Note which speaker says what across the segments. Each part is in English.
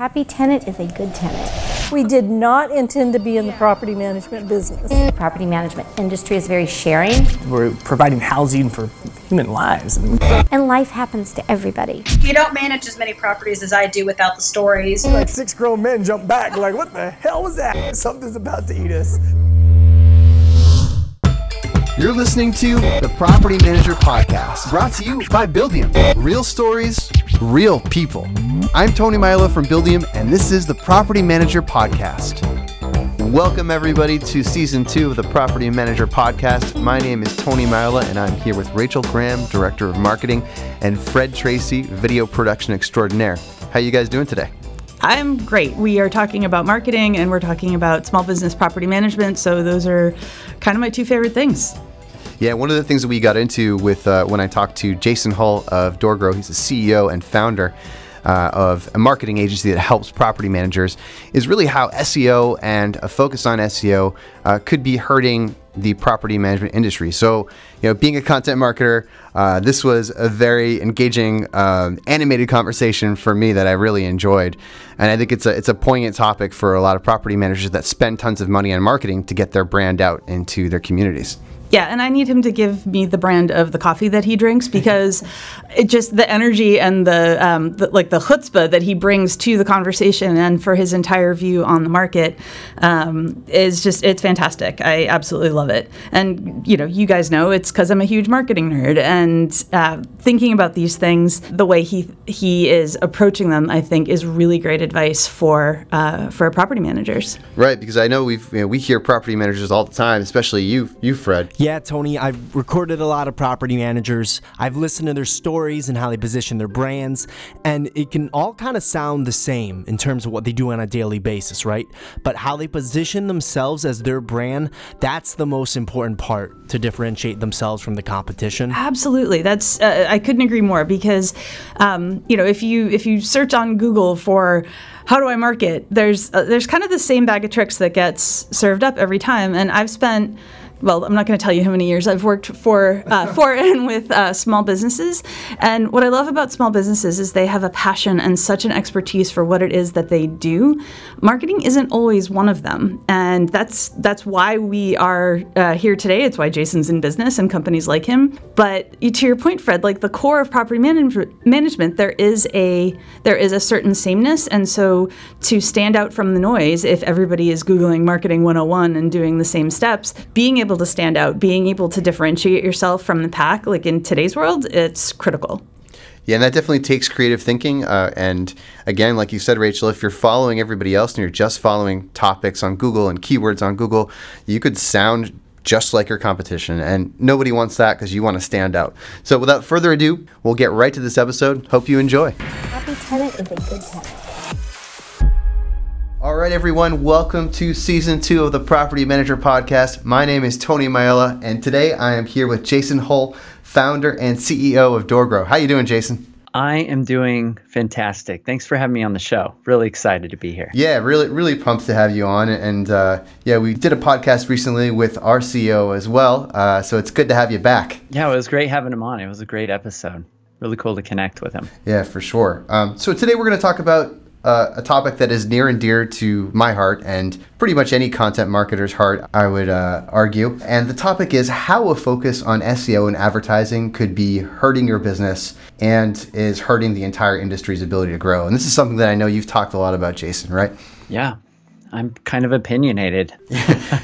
Speaker 1: happy tenant is a good tenant.
Speaker 2: We did not intend to be in the property management business.
Speaker 1: The property management industry is very sharing.
Speaker 3: We're providing housing for human lives.
Speaker 1: And life happens to everybody.
Speaker 4: You don't manage as many properties as I do without the stories.
Speaker 3: Like six grown men jump back, like, what the hell was that? Something's about to eat us.
Speaker 5: You're listening to the Property Manager Podcast, brought to you by Buildium. Real stories, real people. I'm Tony Milo from Buildium, and this is the Property Manager Podcast. Welcome, everybody, to season two of the Property Manager Podcast. My name is Tony Mila, and I'm here with Rachel Graham, Director of Marketing, and Fred Tracy, Video Production Extraordinaire. How you guys doing today?
Speaker 6: I'm great. We are talking about marketing and we're talking about small business property management. So those are kind of my two favorite things.
Speaker 5: Yeah, one of the things that we got into with uh, when I talked to Jason Hull of DoorGrow, he's the CEO and founder uh, of a marketing agency that helps property managers, is really how SEO and a focus on SEO uh, could be hurting the property management industry. So, you know, being a content marketer, uh, this was a very engaging, um, animated conversation for me that I really enjoyed, and I think it's a it's a poignant topic for a lot of property managers that spend tons of money on marketing to get their brand out into their communities.
Speaker 6: Yeah, and I need him to give me the brand of the coffee that he drinks because it just the energy and the, um, the, like the chutzpah that he brings to the conversation and for his entire view on the market um, is just it's fantastic. I absolutely love it. And you know, you guys know it's because I'm a huge marketing nerd and uh, thinking about these things the way he he is approaching them, I think, is really great advice for uh, for property managers.
Speaker 5: Right, because I know we've you know, we hear property managers all the time, especially you you Fred.
Speaker 3: Yeah, Tony, I've recorded a lot of property managers. I've listened to their stories and how they position their brands, and it can all kind of sound the same in terms of what they do on a daily basis, right? But how they position themselves as their brand, that's the most important part to differentiate themselves from the competition.
Speaker 6: Absolutely, that's uh, I couldn't agree more because um, you know if you if you search on Google for how do I market, there's uh, there's kind of the same bag of tricks that gets served up every time, and I've spent well, I'm not going to tell you how many years I've worked for uh, for and with uh, small businesses. And what I love about small businesses is they have a passion and such an expertise for what it is that they do. Marketing isn't always one of them, and that's that's why we are uh, here today. It's why Jason's in business and companies like him. But to your point, Fred, like the core of property manage- management, there is a there is a certain sameness, and so to stand out from the noise, if everybody is googling marketing 101 and doing the same steps, being able able to stand out, being able to differentiate yourself from the pack, like in today's world, it's critical.
Speaker 5: Yeah, and that definitely takes creative thinking. Uh, and again, like you said, Rachel, if you're following everybody else and you're just following topics on Google and keywords on Google, you could sound just like your competition. And nobody wants that because you want to stand out. So without further ado, we'll get right to this episode. Hope you enjoy.
Speaker 1: Happy tenant is a good tenant.
Speaker 5: All right, everyone, welcome to season two of the Property Manager Podcast. My name is Tony Maella, and today I am here with Jason Hull, founder and CEO of DoorGrow. How you doing, Jason?
Speaker 7: I am doing fantastic. Thanks for having me on the show. Really excited to be here.
Speaker 5: Yeah, really, really pumped to have you on. And uh, yeah, we did a podcast recently with our CEO as well. Uh, so it's good to have you back.
Speaker 7: Yeah, it was great having him on. It was a great episode. Really cool to connect with him.
Speaker 5: Yeah, for sure. Um, so today we're going to talk about uh, a topic that is near and dear to my heart and pretty much any content marketer's heart, I would uh, argue. And the topic is how a focus on SEO and advertising could be hurting your business and is hurting the entire industry's ability to grow. And this is something that I know you've talked a lot about, Jason, right?
Speaker 7: Yeah. I'm kind of opinionated.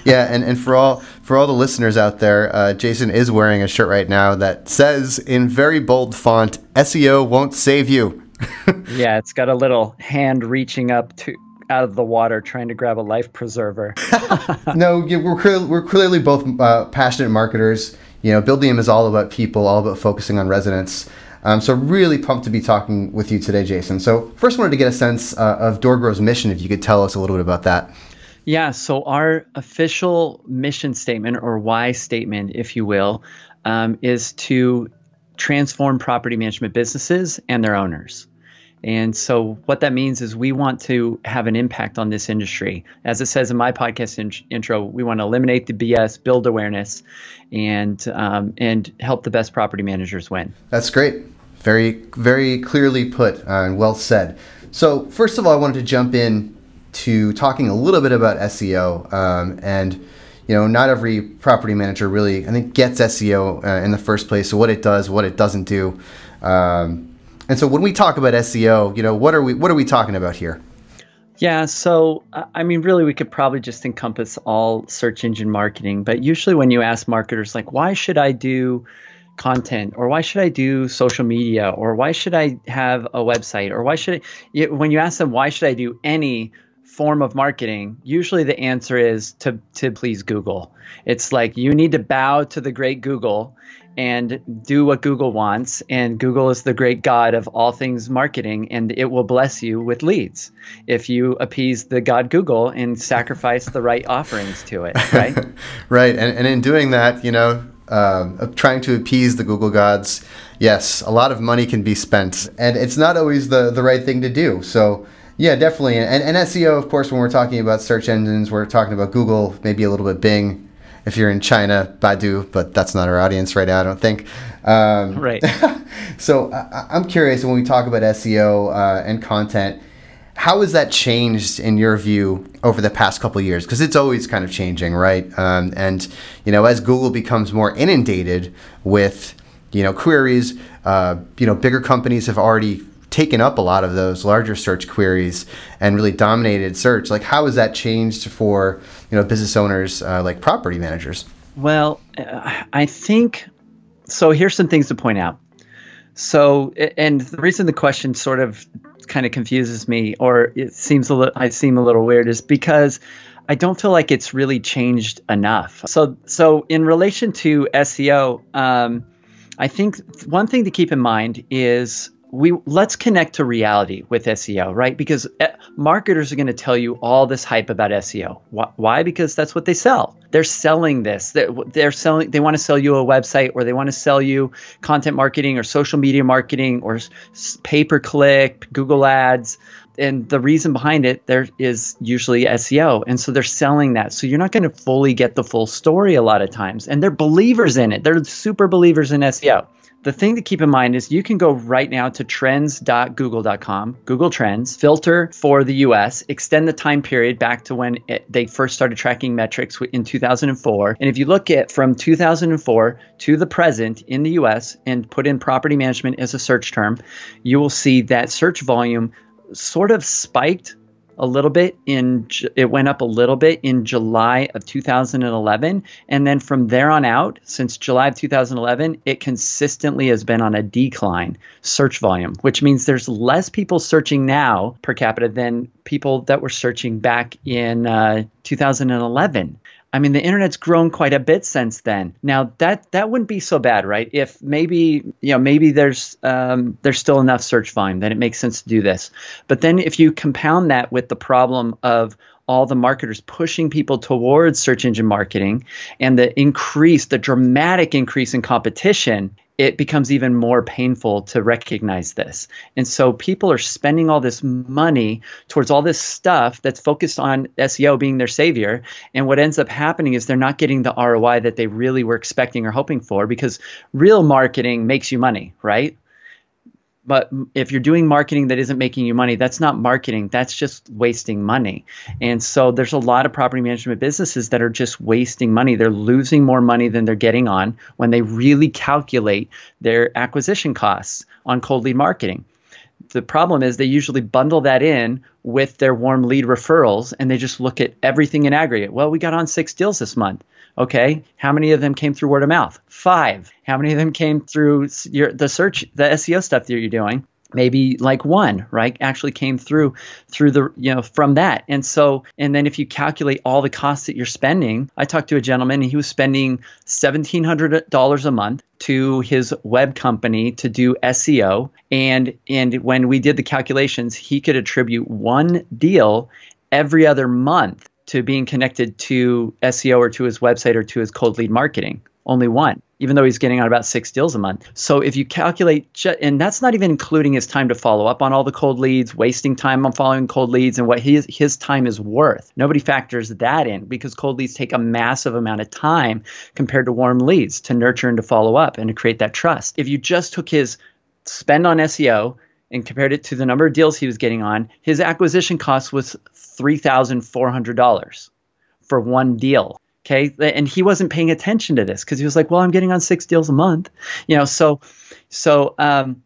Speaker 5: yeah, and, and for all for all the listeners out there, uh, Jason is wearing a shirt right now that says in very bold font, "SEO won't save you."
Speaker 7: yeah, it's got a little hand reaching up to out of the water trying to grab a life preserver.
Speaker 5: no, we're we're clearly both uh, passionate marketers. You know, Buildium is all about people, all about focusing on residents. Um, so really pumped to be talking with you today, Jason. So first, wanted to get a sense uh, of DoorGrow's mission. If you could tell us a little bit about that.
Speaker 7: Yeah. So our official mission statement, or why statement, if you will, um, is to transform property management businesses and their owners. And so, what that means is we want to have an impact on this industry. As it says in my podcast in- intro, we want to eliminate the BS, build awareness, and um, and help the best property managers win.
Speaker 5: That's great. Very, very clearly put uh, and well said. So first of all, I wanted to jump in to talking a little bit about SEO, um, and you know, not every property manager really, I think, gets SEO uh, in the first place. So what it does, what it doesn't do, um, and so when we talk about SEO, you know, what are we what are we talking about here?
Speaker 7: Yeah, so I mean, really, we could probably just encompass all search engine marketing. But usually, when you ask marketers, like, why should I do content, or why should I do social media, or why should I have a website, or why should I, when you ask them, why should I do any form of marketing, usually the answer is to to please Google. It's like you need to bow to the great Google and do what Google wants. And Google is the great God of all things marketing, and it will bless you with leads if you appease the God Google and sacrifice the right offerings to it, right?
Speaker 5: right. And, and in doing that, you know, um, trying to appease the Google gods, yes, a lot of money can be spent, and it's not always the, the right thing to do. So, yeah, definitely. And, and SEO, of course, when we're talking about search engines, we're talking about Google, maybe a little bit Bing, if you're in China, Baidu, but that's not our audience right now, I don't think.
Speaker 7: Um, right.
Speaker 5: so I, am curious when we talk about SEO uh, and content, how has that changed in your view over the past couple years? Because it's always kind of changing, right? Um, and you know, as Google becomes more inundated with you know queries, uh, you know, bigger companies have already taken up a lot of those larger search queries and really dominated search. Like, how has that changed for you know business owners uh, like property managers?
Speaker 7: Well, uh, I think so. Here's some things to point out. So, and the reason the question sort of kind of confuses me, or it seems a little, I seem a little weird, is because I don't feel like it's really changed enough. So, so in relation to SEO, um, I think one thing to keep in mind is we let's connect to reality with SEO, right? Because eh, marketers are going to tell you all this hype about SEO. Why? Because that's what they sell. They're selling this. They're, selling. They want to sell you a website, or they want to sell you content marketing, or social media marketing, or pay per click, Google Ads. And the reason behind it there is usually SEO, and so they're selling that. So you're not going to fully get the full story a lot of times. And they're believers in it. They're super believers in SEO the thing to keep in mind is you can go right now to trends.google.com, Google Trends, filter for the US, extend the time period back to when it, they first started tracking metrics in 2004. And if you look at from 2004 to the present in the US and put in property management as a search term, you will see that search volume sort of spiked a little bit in it went up a little bit in July of 2011 and then from there on out since July of 2011 it consistently has been on a decline search volume which means there's less people searching now per capita than people that were searching back in uh, 2011 I mean, the internet's grown quite a bit since then. Now that that wouldn't be so bad, right? If maybe you know maybe there's um, there's still enough search volume, then it makes sense to do this. But then if you compound that with the problem of all the marketers pushing people towards search engine marketing and the increase, the dramatic increase in competition, it becomes even more painful to recognize this. And so people are spending all this money towards all this stuff that's focused on SEO being their savior. And what ends up happening is they're not getting the ROI that they really were expecting or hoping for because real marketing makes you money, right? But if you're doing marketing that isn't making you money that's not marketing. That's just wasting money. And so there's a lot of property management businesses that are just wasting money. They're losing more money than they're getting on when they really calculate their acquisition costs on cold lead marketing. The problem is they usually bundle that in with their warm lead referrals and they just look at everything in aggregate. Well we got on six deals this month Okay, how many of them came through word of mouth? Five. How many of them came through your the search, the SEO stuff that you're doing? maybe like one right actually came through through the you know from that and so and then if you calculate all the costs that you're spending i talked to a gentleman and he was spending $1700 a month to his web company to do seo and and when we did the calculations he could attribute one deal every other month to being connected to SEO or to his website or to his cold lead marketing. Only one, even though he's getting on about six deals a month. So if you calculate, and that's not even including his time to follow up on all the cold leads, wasting time on following cold leads, and what his his time is worth. Nobody factors that in because cold leads take a massive amount of time compared to warm leads to nurture and to follow up and to create that trust. If you just took his spend on SEO and compared it to the number of deals he was getting on, his acquisition cost was $3,400 for one deal. Okay. And he wasn't paying attention to this because he was like, well, I'm getting on six deals a month. You know, so, so, um,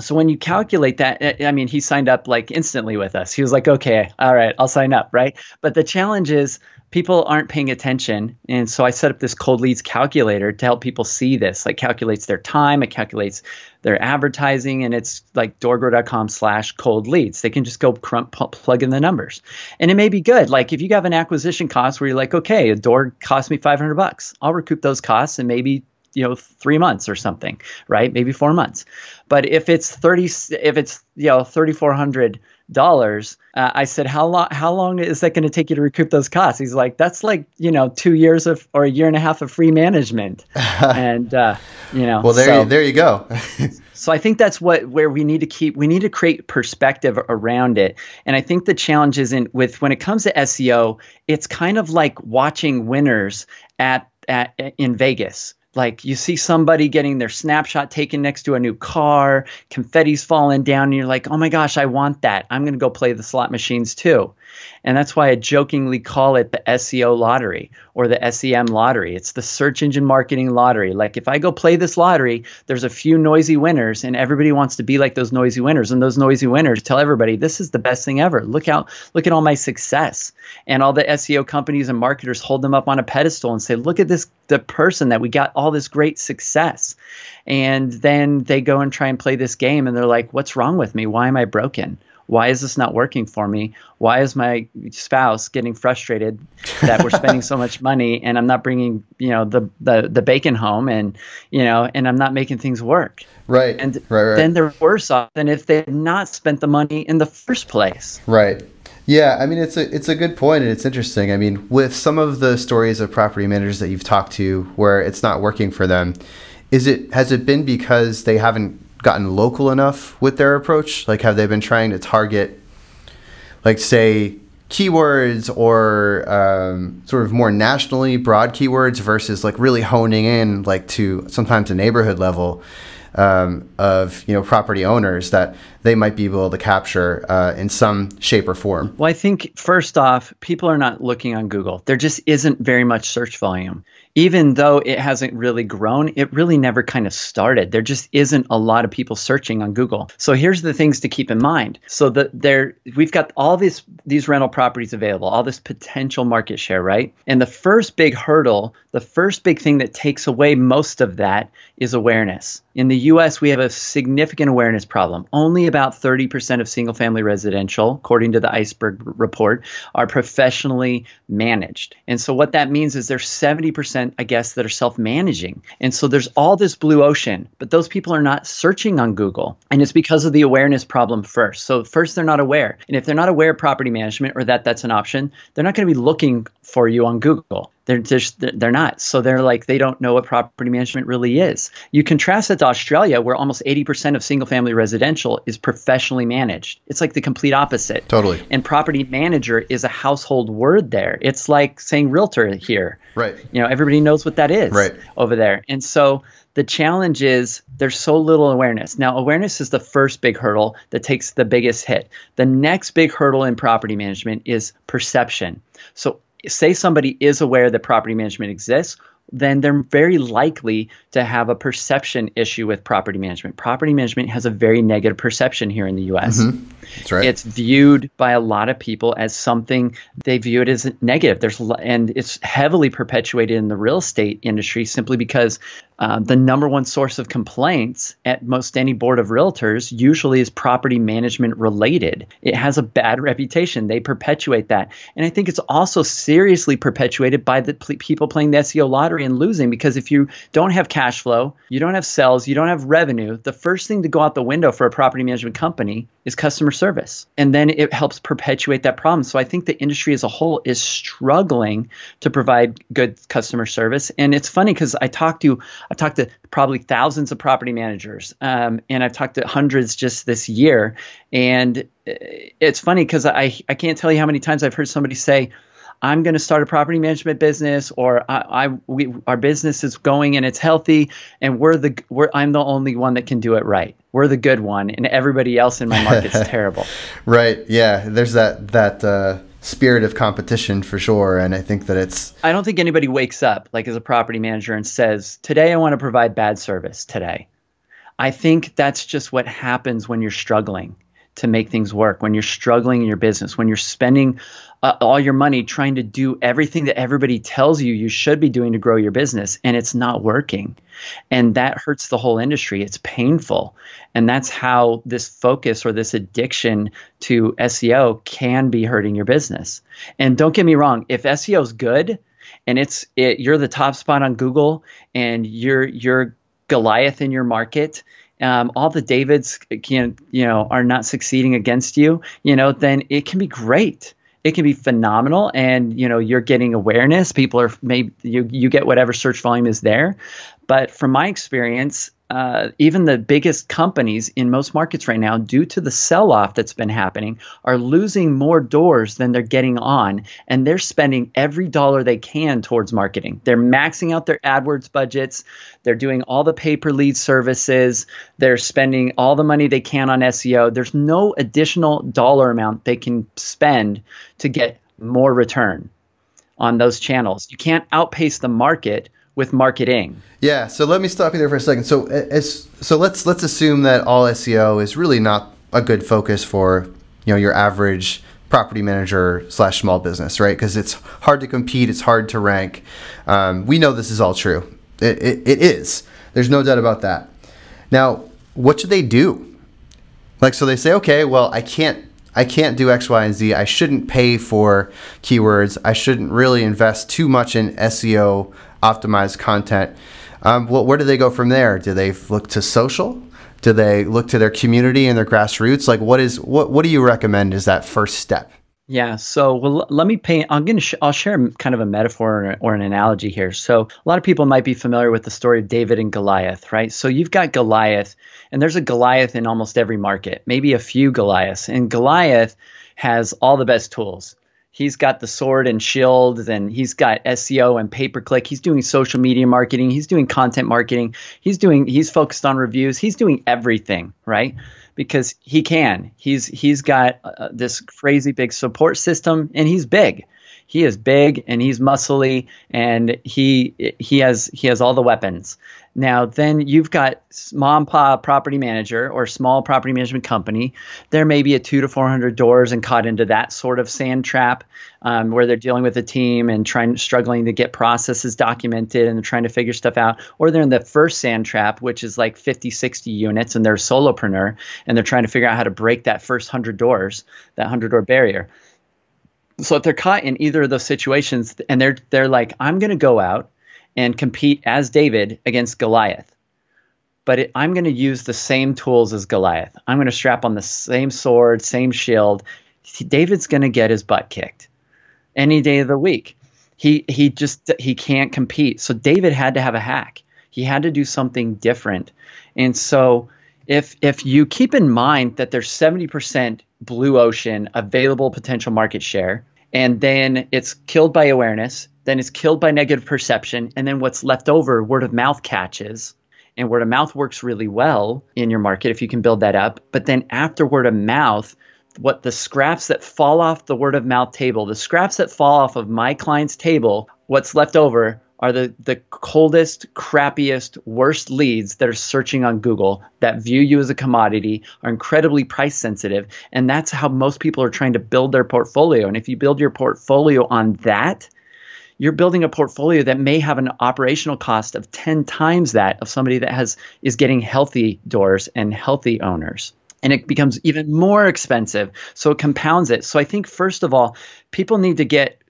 Speaker 7: so when you calculate that, eh, I mean, he signed up like instantly with us. He was like, okay, all right, I'll sign up, right? But the challenge is people aren't paying attention. And so I set up this cold leads calculator to help people see this. Like calculates their time, it calculates their advertising, and it's like doorgrow.com slash cold leads. They can just go crump, plug in the numbers. And it may be good. Like if you have an acquisition cost where you're like, okay, a door cost me 500 bucks, I'll recoup those costs and maybe you know three months or something right? Maybe four months. But if it's 30 if it's you know 3400 dollars uh, i said how long how long is that going to take you to recoup those costs? He's like that's like you know two years of or a year and a half of free management. And uh, you know
Speaker 5: well there
Speaker 7: so,
Speaker 5: you, there you go.
Speaker 7: So i think that's what where we need to keep we need to create perspective around it. And i think the challenge isn't with when it comes to seo it's kind of like watching winners at, at in vegas like you see somebody getting their snapshot taken next to a new car, confetti's falling down, and you're like, oh my gosh, I want that. I'm going to go play the slot machines too. And that's why I jokingly call it the SEO lottery or the SEM lottery. It's the search engine marketing lottery. Like if I go play this lottery, there's a few noisy winners and everybody wants to be like those noisy winners. And those noisy winners tell everybody, this is the best thing ever. Look out, look at all my success. And all the SEO companies and marketers hold them up on a pedestal and say, look at this the person that we got all this great success. And then they go and try and play this game and they're like, what's wrong with me? Why am I broken? Why is this not working for me why is my spouse getting frustrated that we're spending so much money and i'm not bringing you know the, the the bacon home and you know and i'm not making things work
Speaker 5: right
Speaker 7: and
Speaker 5: right, right.
Speaker 7: then they're worse off than if they had not spent the money in the first place
Speaker 5: right yeah, I mean it's a it's a good point and it's interesting. I mean, with some of the stories of property managers that you've talked to where it's not working for them, is it has it been because they haven't gotten local enough with their approach? Like, have they been trying to target, like, say, keywords or um, sort of more nationally broad keywords versus like really honing in, like, to sometimes a neighborhood level? Um, of you know property owners that they might be able to capture uh, in some shape or form.
Speaker 7: Well, I think first off, people are not looking on Google. There just isn't very much search volume even though it hasn't really grown, it really never kind of started. There just isn't a lot of people searching on Google. So here's the things to keep in mind. So that there we've got all these these rental properties available, all this potential market share, right? And the first big hurdle, the first big thing that takes away most of that is awareness. In the US, we have a significant awareness problem. Only about 30% of single family residential, according to the iceberg report, are professionally managed. And so what that means is there's 70% I guess, that are self managing. And so there's all this blue ocean, but those people are not searching on Google. And it's because of the awareness problem first. So, first, they're not aware. And if they're not aware of property management or that that's an option, they're not going to be looking for you on Google. They're just they're not. So they're like they don't know what property management really is. You contrast it to Australia, where almost 80% of single family residential is professionally managed. It's like the complete opposite.
Speaker 5: Totally.
Speaker 7: And property manager is a household word there. It's like saying realtor here.
Speaker 5: Right.
Speaker 7: You know, everybody knows what that is
Speaker 5: right.
Speaker 7: over there. And so the challenge is there's so little awareness. Now, awareness is the first big hurdle that takes the biggest hit. The next big hurdle in property management is perception. So say somebody is aware that property management exists, then they're very likely to have a perception issue with property management. Property management has a very negative perception here in the US.
Speaker 5: Mm-hmm. That's right.
Speaker 7: It's viewed by a lot of people as something they view it as negative. There's and it's heavily perpetuated in the real estate industry simply because uh, the number one source of complaints at most any board of realtors usually is property management related. It has a bad reputation. They perpetuate that. And I think it's also seriously perpetuated by the pl- people playing the SEO lottery and losing because if you don't have cash flow, you don't have sales, you don't have revenue, the first thing to go out the window for a property management company is customer service. And then it helps perpetuate that problem. So I think the industry as a whole is struggling to provide good customer service. And it's funny because I talked to I've talked to probably thousands of property managers, um, and I've talked to hundreds just this year. And it's funny because I I can't tell you how many times I've heard somebody say, I'm going to start a property management business, or I, I we, our business is going and it's healthy, and we're the we're I'm the only one that can do it right. We're the good one, and everybody else in my market's terrible.
Speaker 5: Right. Yeah. There's that that uh, spirit of competition for sure, and I think that it's
Speaker 7: I don't think anybody wakes up like as a property manager and says, "Today I want to provide bad service." Today, I think that's just what happens when you're struggling to make things work, when you're struggling in your business, when you're spending uh, all your money trying to do everything that everybody tells you you should be doing to grow your business and it's not working. And that hurts the whole industry. It's painful. And that's how this focus or this addiction to SEO can be hurting your business. And don't get me wrong, if SEO is good and it's it, you're the top spot on Google and you're you're Goliath in your market um, all the Davids can you know are not succeeding against you, you know, then it can be great. It can be phenomenal, and you know you're getting awareness. People are maybe you you get whatever search volume is there, but from my experience, uh, even the biggest companies in most markets right now, due to the sell off that's been happening, are losing more doors than they're getting on. And they're spending every dollar they can towards marketing. They're maxing out their AdWords budgets. They're doing all the pay per lead services. They're spending all the money they can on SEO. There's no additional dollar amount they can spend to get more return on those channels. You can't outpace the market with marketing.
Speaker 5: Yeah, so let me stop you there for a second. So as so let's let's assume that all SEO is really not a good focus for you know your average property manager slash small business, right? Because it's hard to compete, it's hard to rank. Um, we know this is all true. It, it, it is. There's no doubt about that. Now, what should they do? Like, so they say, okay, well, I can't I can't do X, Y, and Z. I shouldn't pay for keywords. I shouldn't really invest too much in SEO optimized content. Um, well, where do they go from there? Do they look to social? Do they look to their community and their grassroots? Like, what is what what do you recommend is that first step?
Speaker 7: Yeah. So, well, let me paint. I'm going to. Sh- I'll share kind of a metaphor or, or, an analogy here. So, a lot of people might be familiar with the story of David and Goliath, right? So, you've got Goliath, and there's a Goliath in almost every market, maybe a few Goliaths, and Goliath has all the best tools he's got the sword and shield and he's got SEO and pay per click. He's doing social media marketing. He's doing content marketing. He's doing he's focused on reviews. He's doing everything, right? Because he can. He's he's got uh, this crazy big support system and he's big. He is big and he's muscly and he he has he has all the weapons. Now, then you've got mom pop property manager or small property management company. There may be a two to 400 doors and caught into that sort of sand trap um, where they're dealing with a team and trying, struggling to get processes documented and trying to figure stuff out. Or they're in the first sand trap, which is like 50, 60 units and they're a solopreneur and they're trying to figure out how to break that first 100 doors, that 100 door barrier. So if they're caught in either of those situations and they're they're like, I'm going to go out and compete as David against Goliath. But it, I'm going to use the same tools as Goliath. I'm going to strap on the same sword, same shield. David's going to get his butt kicked any day of the week. He he just he can't compete. So David had to have a hack. He had to do something different. And so if if you keep in mind that there's 70% blue ocean available potential market share and then it's killed by awareness then it's killed by negative perception, and then what's left over, word of mouth catches. And word of mouth works really well in your market if you can build that up. But then after word of mouth, what the scraps that fall off the word of mouth table, the scraps that fall off of my client's table, what's left over are the, the coldest, crappiest, worst leads that are searching on Google that view you as a commodity, are incredibly price sensitive. And that's how most people are trying to build their portfolio. And if you build your portfolio on that, you're building a portfolio that may have an operational cost of 10 times that of somebody that has is getting healthy doors and healthy owners and it becomes even more expensive so it compounds it so i think first of all people need to get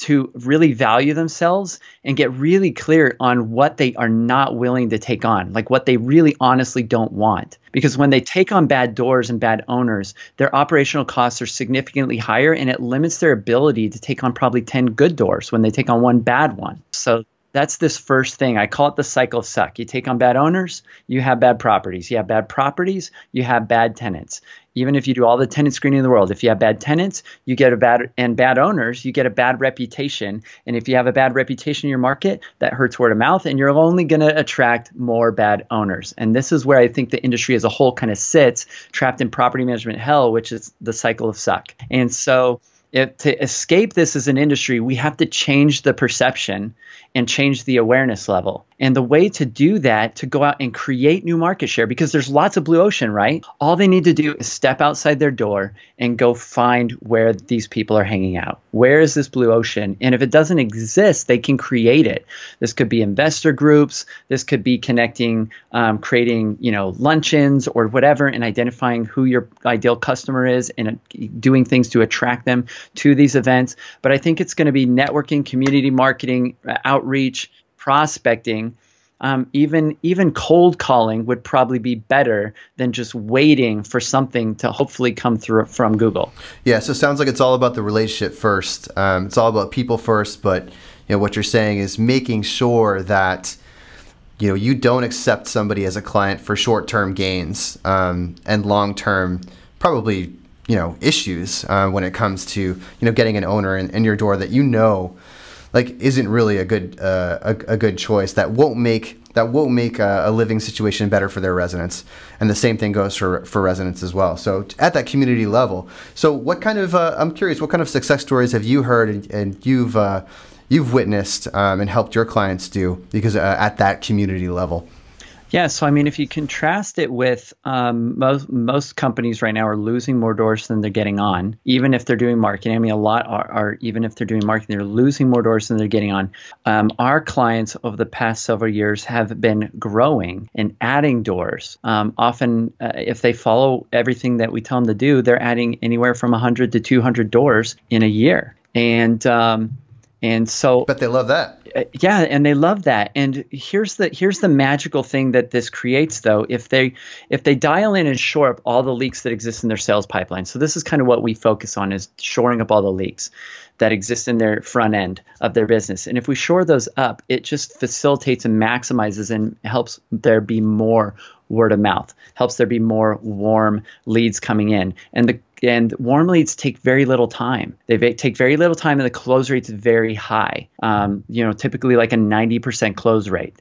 Speaker 7: to really value themselves and get really clear on what they are not willing to take on, like what they really honestly don't want. Because when they take on bad doors and bad owners, their operational costs are significantly higher and it limits their ability to take on probably 10 good doors when they take on one bad one. So that's this first thing. I call it the cycle of suck. You take on bad owners, you have bad properties. You have bad properties, you have bad tenants. Even if you do all the tenant screening in the world, if you have bad tenants, you get a bad and bad owners, you get a bad reputation. And if you have a bad reputation in your market, that hurts word of mouth, and you're only going to attract more bad owners. And this is where I think the industry as a whole kind of sits, trapped in property management hell, which is the cycle of suck. And so if, to escape this as an industry, we have to change the perception and change the awareness level. And the way to do that, to go out and create new market share, because there's lots of blue ocean, right? All they need to do is step outside their door and go find where these people are hanging out. Where is this blue ocean? And if it doesn't exist, they can create it. This could be investor groups. This could be connecting, um, creating, you know, luncheons or whatever, and identifying who your ideal customer is and uh, doing things to attract them to these events. But I think it's going to be networking, community marketing, uh, outreach, prospecting. Um, even even cold calling would probably be better than just waiting for something to hopefully come through from Google.
Speaker 5: Yeah, so it sounds like it's all about the relationship first. Um, it's all about people first, but you know what you're saying is making sure that you know you don't accept somebody as a client for short-term gains um, and long-term probably you know issues uh, when it comes to you know getting an owner in, in your door that you know like isn't really a good uh, a, a good choice that won't make that won't make a, a, living situation better for their residents. And the same thing goes for for residents as well. So at that community level. So what kind of uh, i'm curious what kind of success stories have you heard and, and you've uh, you've witnessed um, and helped your clients do because uh, at that community level
Speaker 7: yeah, so I mean, if you contrast it with um, most most companies right now are losing more doors than they're getting on, even if they're doing marketing. I mean, a lot are, are even if they're doing marketing, they're losing more doors than they're getting on. Um, our clients over the past several years have been growing and adding doors. Um, often, uh, if they follow everything that we tell them to do, they're adding anywhere from 100 to 200 doors in a year. And um, and so,
Speaker 5: but they love that.
Speaker 7: Uh, yeah, and they love that. And here's the here's the magical thing that this creates, though. If they if they dial in and shore up all the leaks that exist in their sales pipeline, so this is kind of what we focus on is shoring up all the leaks that exist in their front end of their business. And if we shore those up, it just facilitates and maximizes and helps there be more word of mouth, helps there be more warm leads coming in. And the and warm leads take very little time. They take very little time, and the close rate is very high. Um, you know, typically like a 90% close rate.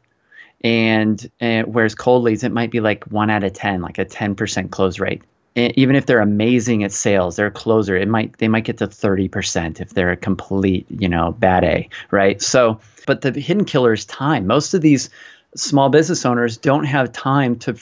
Speaker 7: And, and whereas cold leads, it might be like one out of 10, like a 10% close rate. Even if they're amazing at sales, they're a closer. It might they might get to 30% if they're a complete, you know, bad A, right? So, but the hidden killer is time. Most of these small business owners don't have time to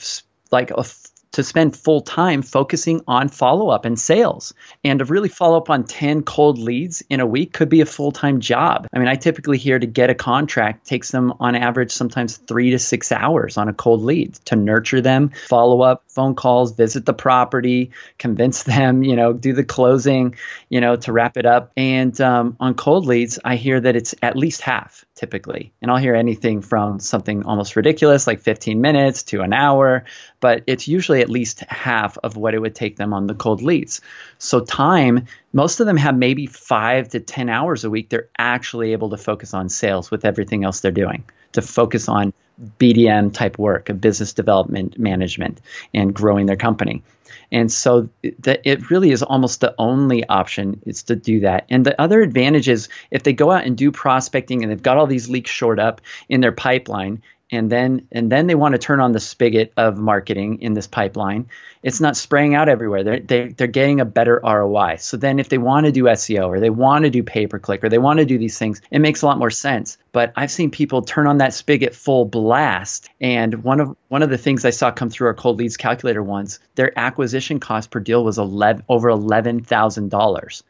Speaker 7: like a to spend full time focusing on follow up and sales. And to really follow up on 10 cold leads in a week could be a full time job. I mean, I typically hear to get a contract takes them on average sometimes three to six hours on a cold lead to nurture them, follow up, phone calls, visit the property, convince them, you know, do the closing, you know, to wrap it up. And um, on cold leads, I hear that it's at least half typically. And I'll hear anything from something almost ridiculous like 15 minutes to an hour, but it's usually at least half of what it would take them on the cold leads. So, time, most of them have maybe five to 10 hours a week. They're actually able to focus on sales with everything else they're doing, to focus on BDM type work of business development management and growing their company. And so that it really is almost the only option is to do that. And the other advantage is if they go out and do prospecting and they've got all these leaks shored up in their pipeline and then and then they want to turn on the spigot of marketing in this pipeline. It's not spraying out everywhere. They're, they, they're getting a better roi so then if they want to do seo or they want to do pay per click or they want to do these things it makes a lot more sense. But i've seen people turn on that spigot full blast. And one of one of the things i saw come through our cold leads calculator once their acquisition cost per deal was 11 over $11000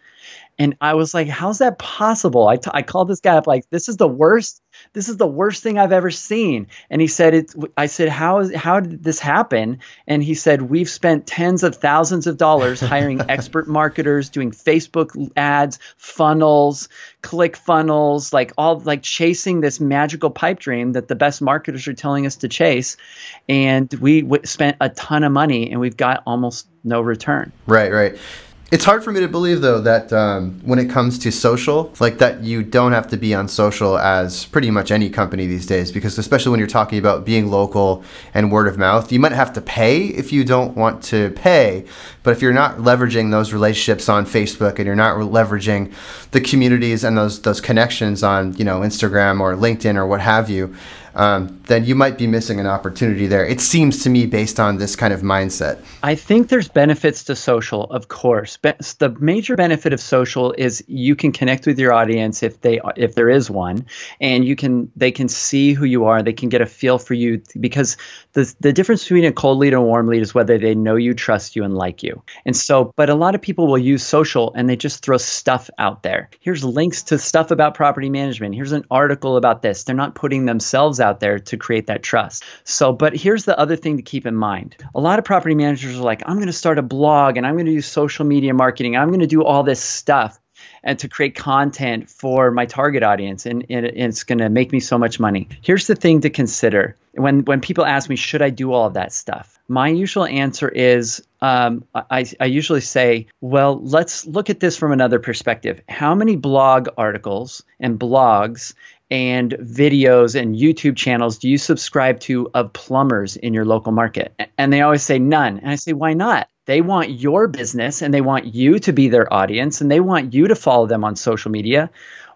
Speaker 7: and I was like, how's that possible? I, t- I called this guy up like, this is the worst this is the worst thing I've ever seen. And he said, it, I said, how, is, how did this happen? And he said, we've spent tens of thousands of dollars hiring expert marketers, doing Facebook ads, funnels, click funnels, like all like chasing this magical pipe dream that the best marketers are telling us to chase. And we w- spent a ton of money and we've got almost no return.
Speaker 5: Right, right. It's hard for me to believe though that um, when it comes to social, like that you don't have to be on social as pretty much any company these days, because especially when you're talking about being local and word of mouth, you might have to pay if you don't want to pay. But if you're not leveraging those relationships on Facebook and you're not leveraging the communities and those those connections on you know Instagram or LinkedIn or what have you, um, then you might be missing an opportunity there. It seems to me based on this kind of mindset.
Speaker 7: I think there's benefits to social, of course. The major benefit of social is you can connect with your audience if they if there is one, and you can they can see who you are. They can get a feel for you because the the difference between a cold lead and a warm lead is whether they know you, trust you, and like you. And so, but a lot of people will use social and they just throw stuff out there. Here's links to stuff about property management. Here's an article about this. They're not putting themselves out there to create that trust. So, but here's the other thing to keep in mind. A lot of property managers are like, I'm going to start a blog and I'm going to use social media marketing. I'm going to do all this stuff and to create content for my target audience and, and it's going to make me so much money here's the thing to consider when when people ask me should i do all of that stuff my usual answer is um, I, I usually say well let's look at this from another perspective how many blog articles and blogs and videos and YouTube channels do you subscribe to of plumbers in your local market? And they always say none. And I say, why not? They want your business and they want you to be their audience and they want you to follow them on social media.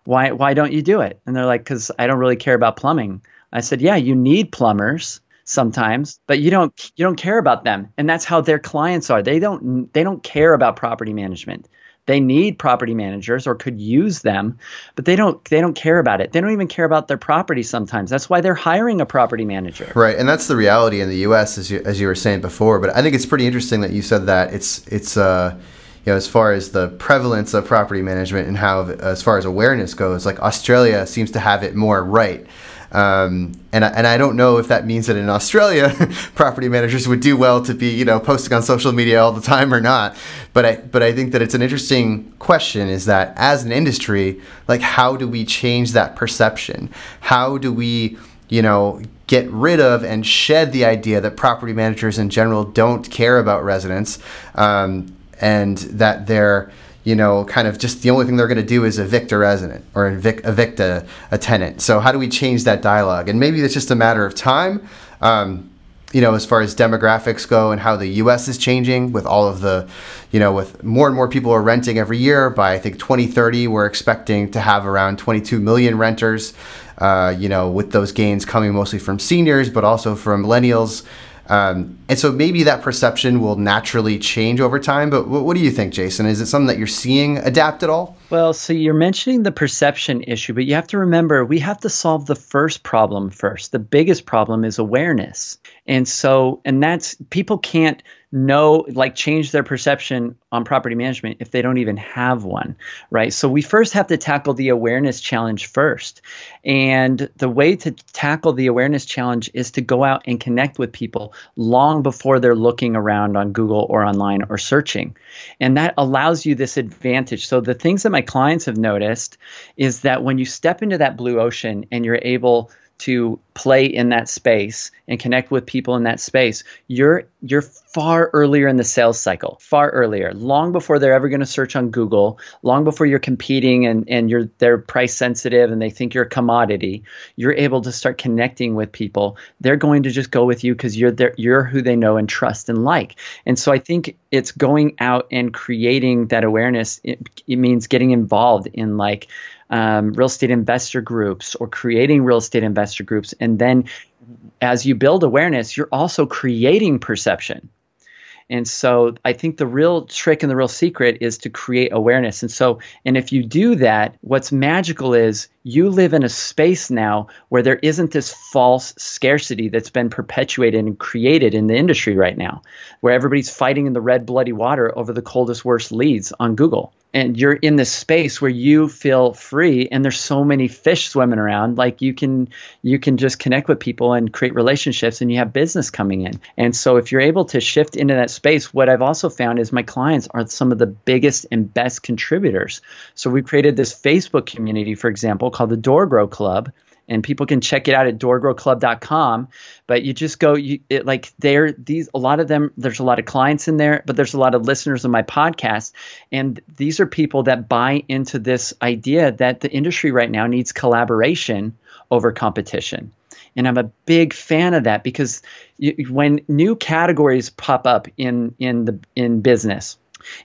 Speaker 7: Why why don't you do it? And they're like, because I don't really care about plumbing. I said, yeah, you need plumbers sometimes, but you don't you don't care about them. And that's how their clients are. They don't they don't care about property management they need property managers or could use them but they don't they don't care about it they don't even care about their property sometimes that's why they're hiring a property manager
Speaker 5: right and that's the reality in the us as you, as you were saying before but i think it's pretty interesting that you said that it's it's uh you know, as far as the prevalence of property management and how, as far as awareness goes, like Australia seems to have it more right. Um, and, I, and I don't know if that means that in Australia, property managers would do well to be, you know, posting on social media all the time or not. But I, but I think that it's an interesting question is that as an industry, like how do we change that perception? How do we, you know, get rid of and shed the idea that property managers in general don't care about residents um, and that they're, you know, kind of just the only thing they're going to do is evict a resident or evict, evict a, a, tenant. So how do we change that dialogue? And maybe it's just a matter of time. Um, you know, as far as demographics go and how the U.S. is changing with all of the, you know, with more and more people are renting every year. By I think 2030, we're expecting to have around 22 million renters. Uh, you know, with those gains coming mostly from seniors, but also from millennials. Um, and so maybe that perception will naturally change over time. But what, what do you think, Jason? Is it something that you're seeing adapt at all?
Speaker 7: Well, so you're mentioning the perception issue, but you have to remember we have to solve the first problem first. The biggest problem is awareness. And so, and that's people can't know, like, change their perception on property management if they don't even have one, right? So, we first have to tackle the awareness challenge first. And the way to tackle the awareness challenge is to go out and connect with people long before they're looking around on Google or online or searching. And that allows you this advantage. So, the things that my clients have noticed is that when you step into that blue ocean and you're able to play in that space and connect with people in that space you're you're far earlier in the sales cycle far earlier long before they're ever going to search on google long before you're competing and and you're they're price sensitive and they think you're a commodity. You're able to start connecting with people. They're going to just go with you because you're there you're who they know and trust and like. And so i think it's going out and creating that awareness it, it means getting involved in like um, real estate investor groups or creating real estate investor groups. And then as you build awareness, you're also creating perception. And so I think the real trick and the real secret is to create awareness. And so, and if you do that, what's magical is you live in a space now where there isn't this false scarcity that's been perpetuated and created in the industry right now, where everybody's fighting in the red bloody water over the coldest worst leads on Google and you're in this space where you feel free and there's so many fish swimming around like you can you can just connect with people and create relationships and you have business coming in. And so if you're able to shift into that space what i've also found is my clients are some of the biggest and best contributors. So we created this facebook community for example called the DoorGrow Club and people can check it out at doorgrowclub.com but you just go you it, like there these a lot of them there's a lot of clients in there but there's a lot of listeners of my podcast. And these are people that buy into this idea that the industry right now needs collaboration over competition. And I'm a big fan of that because you, when new categories pop up in in the in business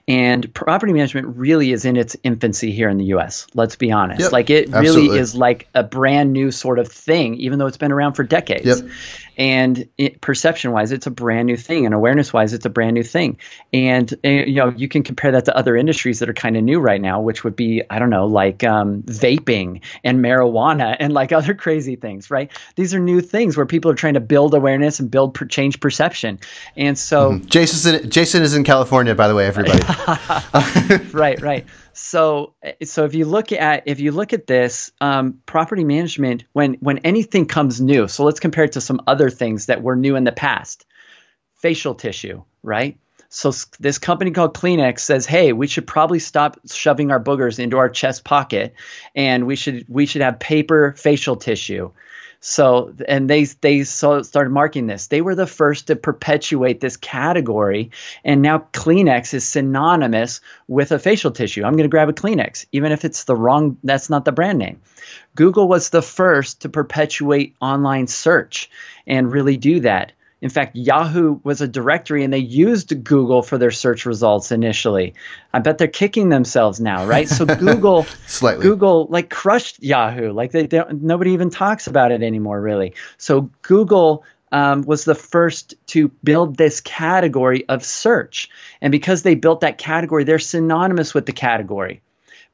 Speaker 7: and property management really is in its infancy here in the US. Let's be honest.
Speaker 5: Yep,
Speaker 7: like it really
Speaker 5: absolutely.
Speaker 7: is like a brand new sort of thing, even though it's been around for decades.
Speaker 5: Yep.
Speaker 7: And it, perception wise, it's a brand new thing. And awareness wise, it's a brand new thing. And, uh, you know, you can compare that to other industries that are kind of new right now, which would be, I don't know, like um, vaping and marijuana and like other crazy things, right? These are new things where people are trying to build awareness and build per- change perception. And so,
Speaker 5: Jason, Jason is in California, by the way, everybody.
Speaker 7: right, right. So, so if you look at if you look at this um, property management, when when anything comes new, so let's compare it to some other things that were new in the past. Facial tissue, right? So this company called Kleenex says, "Hey, we should probably stop shoving our boogers into our chest pocket, and we should we should have paper facial tissue." So and they they so started marking this. They were the first to perpetuate this category, and now Kleenex is synonymous with a facial tissue. I'm going to grab a Kleenex, even if it's the wrong. That's not the brand name. Google was the first to perpetuate online search and really do that. In fact, Yahoo was a directory and they used Google for their search results initially. I bet they're kicking themselves now, right? So Google
Speaker 5: Slightly.
Speaker 7: Google like crushed Yahoo. Like they, they nobody even talks about it anymore really. So Google um, was the first to build this category of search. And because they built that category, they're synonymous with the category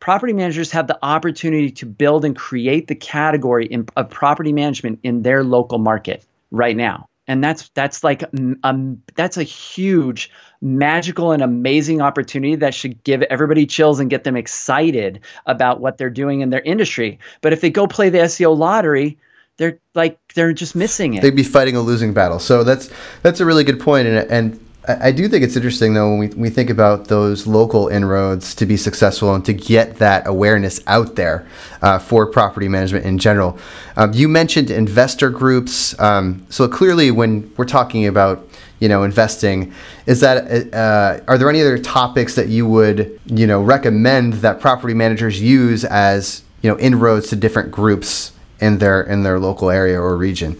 Speaker 7: property managers have the opportunity to build and create the category in, of property management in their local market right now and that's that's like um, that's a huge magical and amazing opportunity that should give everybody chills and get them excited about what they're doing in their industry. But if they go play the SEO lottery they're like they're just missing it.
Speaker 5: They'd be fighting a losing battle. So that's that's a really good point, and and I do think it's interesting though when we, we think about those local inroads to be successful and to get that awareness out there uh, for property management in general. Um, you mentioned investor groups, um, so clearly when we're talking about you know investing, is that uh, are there any other topics that you would you know recommend that property managers use as you know inroads to different groups in their in their local area or region?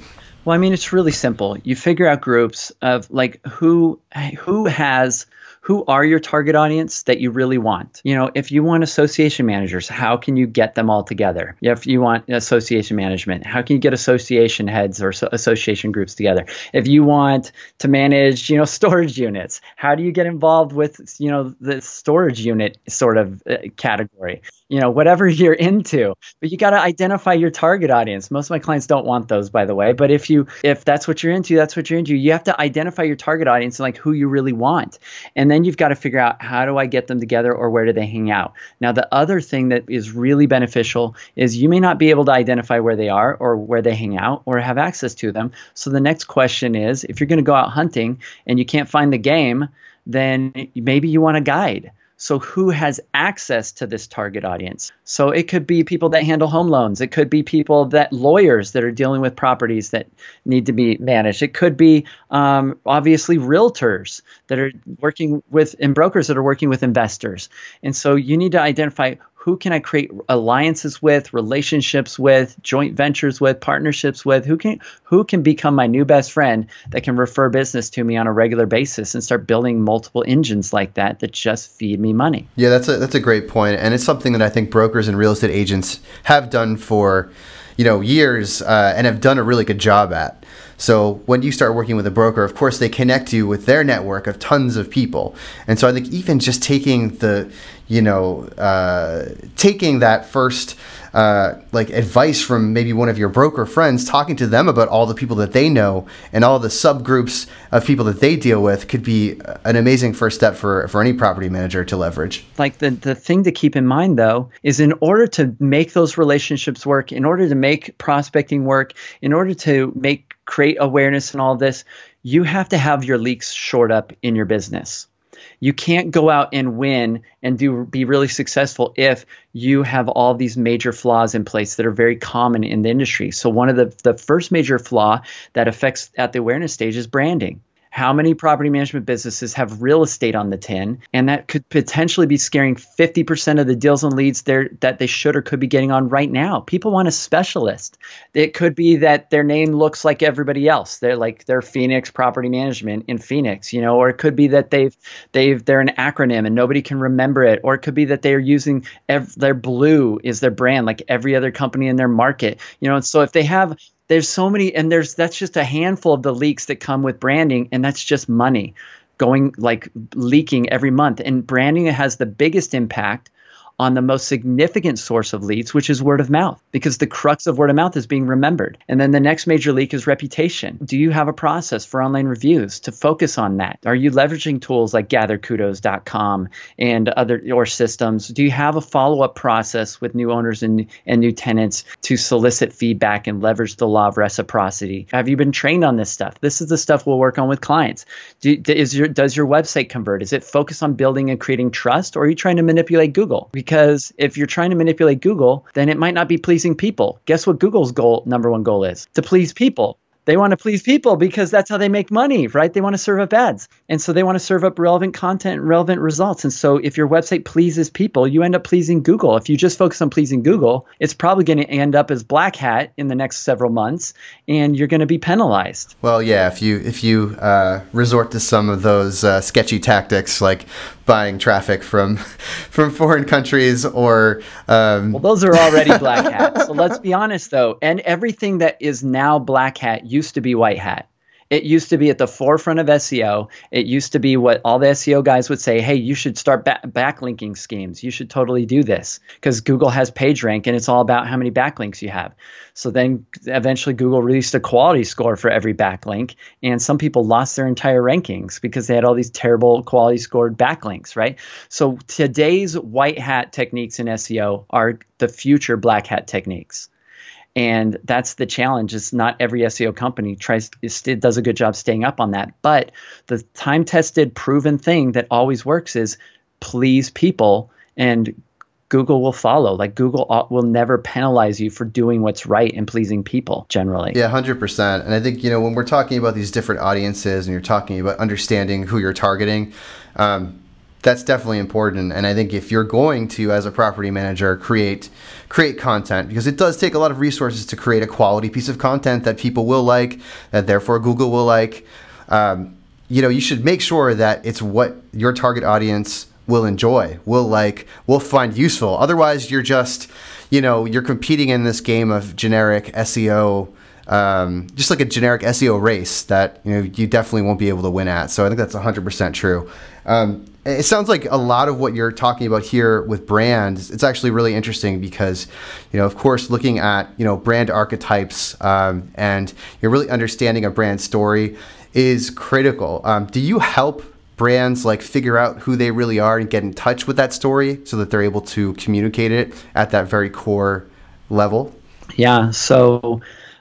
Speaker 7: Well, I mean, it's really simple. You figure out groups of like who who has who are your target audience that you really want. You know, if you want association managers, how can you get them all together? If you want association management, how can you get association heads or so association groups together? If you want to manage, you know, storage units, how do you get involved with, you know, the storage unit sort of uh, category? You know, whatever you're into. But you got to identify your target audience. Most of my clients don't want those, by the way. But if you if that's what you're into, that's what you're into. You have to identify your target audience and like who you really want. And then you've got to figure out how do I get them together or where do they hang out. Now, the other thing that is really beneficial is you may not be able to identify where they are or where they hang out or have access to them. So the next question is if you're going to go out hunting and you can't find the game, then maybe you want a guide. So, who has access to this target audience? So, it could be people that handle home loans. It could be people that lawyers that are dealing with properties that need to be managed. It could be um, obviously realtors that are working with and brokers that are working with investors. And so, you need to identify who can I create alliances with, relationships with, joint ventures with, partnerships with? Who can who can become my new best friend that can refer business to me on a regular basis and start building multiple engines like that that just feed me money?
Speaker 5: Yeah, that's a that's a great point, and it's something that I think brokers and real estate agents have done for, you know, years uh, and have done a really good job at. So when you start working with a broker, of course they connect you with their network of tons of people, and so I think even just taking the, you know, uh, taking that first. Uh, like advice from maybe one of your broker friends, talking to them about all the people that they know and all the subgroups of people that they deal with could be an amazing first step for, for any property manager to leverage.
Speaker 7: like the, the thing to keep in mind though is in order to make those relationships work in order to make prospecting work in order to make create awareness and all this you have to have your leaks shored up in your business You can't go out and win and do be really successful if you have all these major flaws in place that are very common in the industry. So one of the the first major flaw that affects at the awareness stage is branding how many property management businesses have real estate on the tin and that could potentially be scaring 50% of the deals and leads there that they should or could be getting on right now. People want a specialist. It could be that their name looks like everybody else. They're like they're phoenix property management in phoenix you know or it could be that they've they've they're an acronym and nobody can remember it or it could be that they're using ev- their blue is their brand like every other company in their market you know. And so if they have there's so many and there's that's just a handful of the leaks that come with branding and that's just money going like leaking every month. And branding has the biggest impact on the most significant source of leads, which is word of mouth, because the crux of word of mouth is being remembered. And then the next major leak is reputation. Do you have a process for online reviews to focus on that? Are you leveraging tools like gatherkudos.com and other your systems? Do you have a follow-up process with new owners and, and new tenants to solicit feedback and leverage the law of reciprocity? Have you been trained on this stuff? This is the stuff we'll work on with clients. Do, is your, does your website convert? Is it focused on building and creating trust, or are you trying to manipulate Google? Because if you're trying to manipulate Google, then it might not be pleasing people. Guess what Google's goal number one goal is? To please people. They want to please people because that's how they make money, right? They want to serve up ads. And so they want to serve up relevant content and relevant results. And so if your website pleases people, you end up pleasing Google. If you just focus on pleasing Google, it's probably going to end up as black hat in the next several months and you're going to be penalized.
Speaker 5: Well, yeah, if you if you uh, resort to some of those uh, sketchy tactics like buying traffic from from foreign countries or um...
Speaker 7: well those are already black hat so let's be honest though and everything that is now black hat used to be white hat it used to be at the forefront of SEO. It used to be what all the SEO guys would say, hey, you should start ba- backlinking schemes. You should totally do this because Google has PageRank and it's all about how many backlinks you have. So then eventually Google released a quality score for every backlink. And some people lost their entire rankings because they had all these terrible quality scored backlinks, right? So today's white hat techniques in SEO are the future black hat techniques and that's the challenge is not every seo company tries it does a good job staying up on that but the time tested proven thing that always works is please people and Google will follow. Like Google will never penalize you for doing what's right and pleasing people generally.
Speaker 5: Yeah, 100%. And I think, you know, when we're talking about these different audiences and you're talking about understanding who you're targeting, um, that's definitely important and i think if you're going to as a property manager create create content because it does take a lot of resources to create a quality piece of content that people will like that therefore google will like um, you know you should make sure that it's what your target audience will enjoy will like will find useful otherwise you're just you know you're competing in this game of generic seo um, just like a generic SEO race that you know you definitely won't be able to win at. So I think that's 100% true. Um, it sounds like a lot of what you're talking about here with brands it's actually really interesting because you know of course looking at you know brand archetypes um, and you're really understanding a brand story is critical um, do you help brands like figure out who they really are and get in touch with that story so that they're able to communicate it at that very core level
Speaker 7: yeah so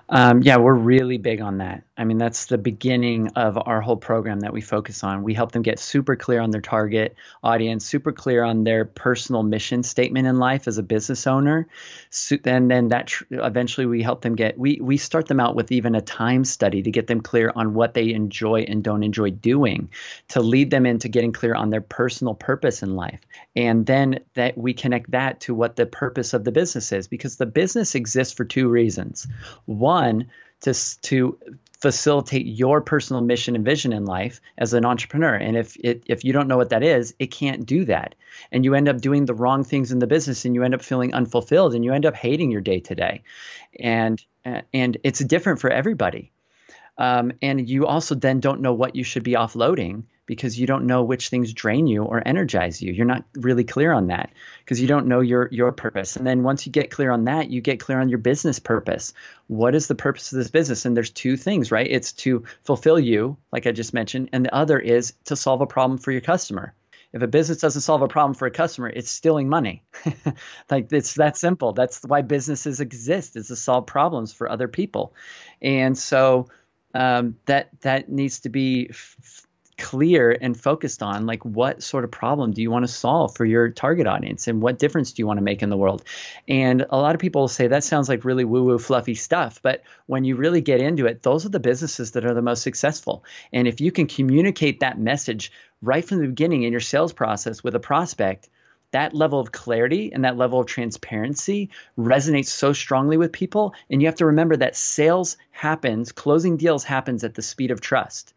Speaker 7: um, yeah, we're really big on that. I mean, that's the beginning of our whole program that we focus on. We help them get super clear on their target audience, super clear on their personal mission statement in life as a business owner. So, and then that tr- eventually we help them get, we, we start them out with even a time study to get them clear on what they enjoy and don't enjoy doing, to lead them into getting clear on their personal purpose in life. And then that we connect that to what the purpose of the business is, because the business exists for two reasons. One, to, to facilitate your personal mission and vision in life as an entrepreneur. And if it, if you don't know what that is, it can't do that. And you end up doing the wrong things in the business and you end up feeling unfulfilled and you end up hating your day to day. And and it's different for everybody. Um, and you also then don't know what you should be offloading because you don't know which things drain you or energize you. You're not really clear on that because you don't know your your purpose. And then once you get clear on that, you get clear on your business purpose. What is the purpose of this business? And there's two things, right? It's to fulfill you, like I just mentioned, and the other is to solve a problem for your customer. If a business doesn't solve a problem for a customer, it's stealing money. like it's that simple. That's why businesses exist is to solve problems for other people. And so um, that that needs to be f- clear and focused on like what sort of problem do you want to solve for your target audience and what difference do you want to make in the world? And a lot of people say that sounds like really woo woo fluffy stuff but when you really get into it those are the businesses that are the most successful. And if you can communicate that message right from the beginning in your sales process with a prospect that level of clarity and that level of transparency resonates so strongly with people. And you have to remember that sales happens closing deals happens at the speed of trust.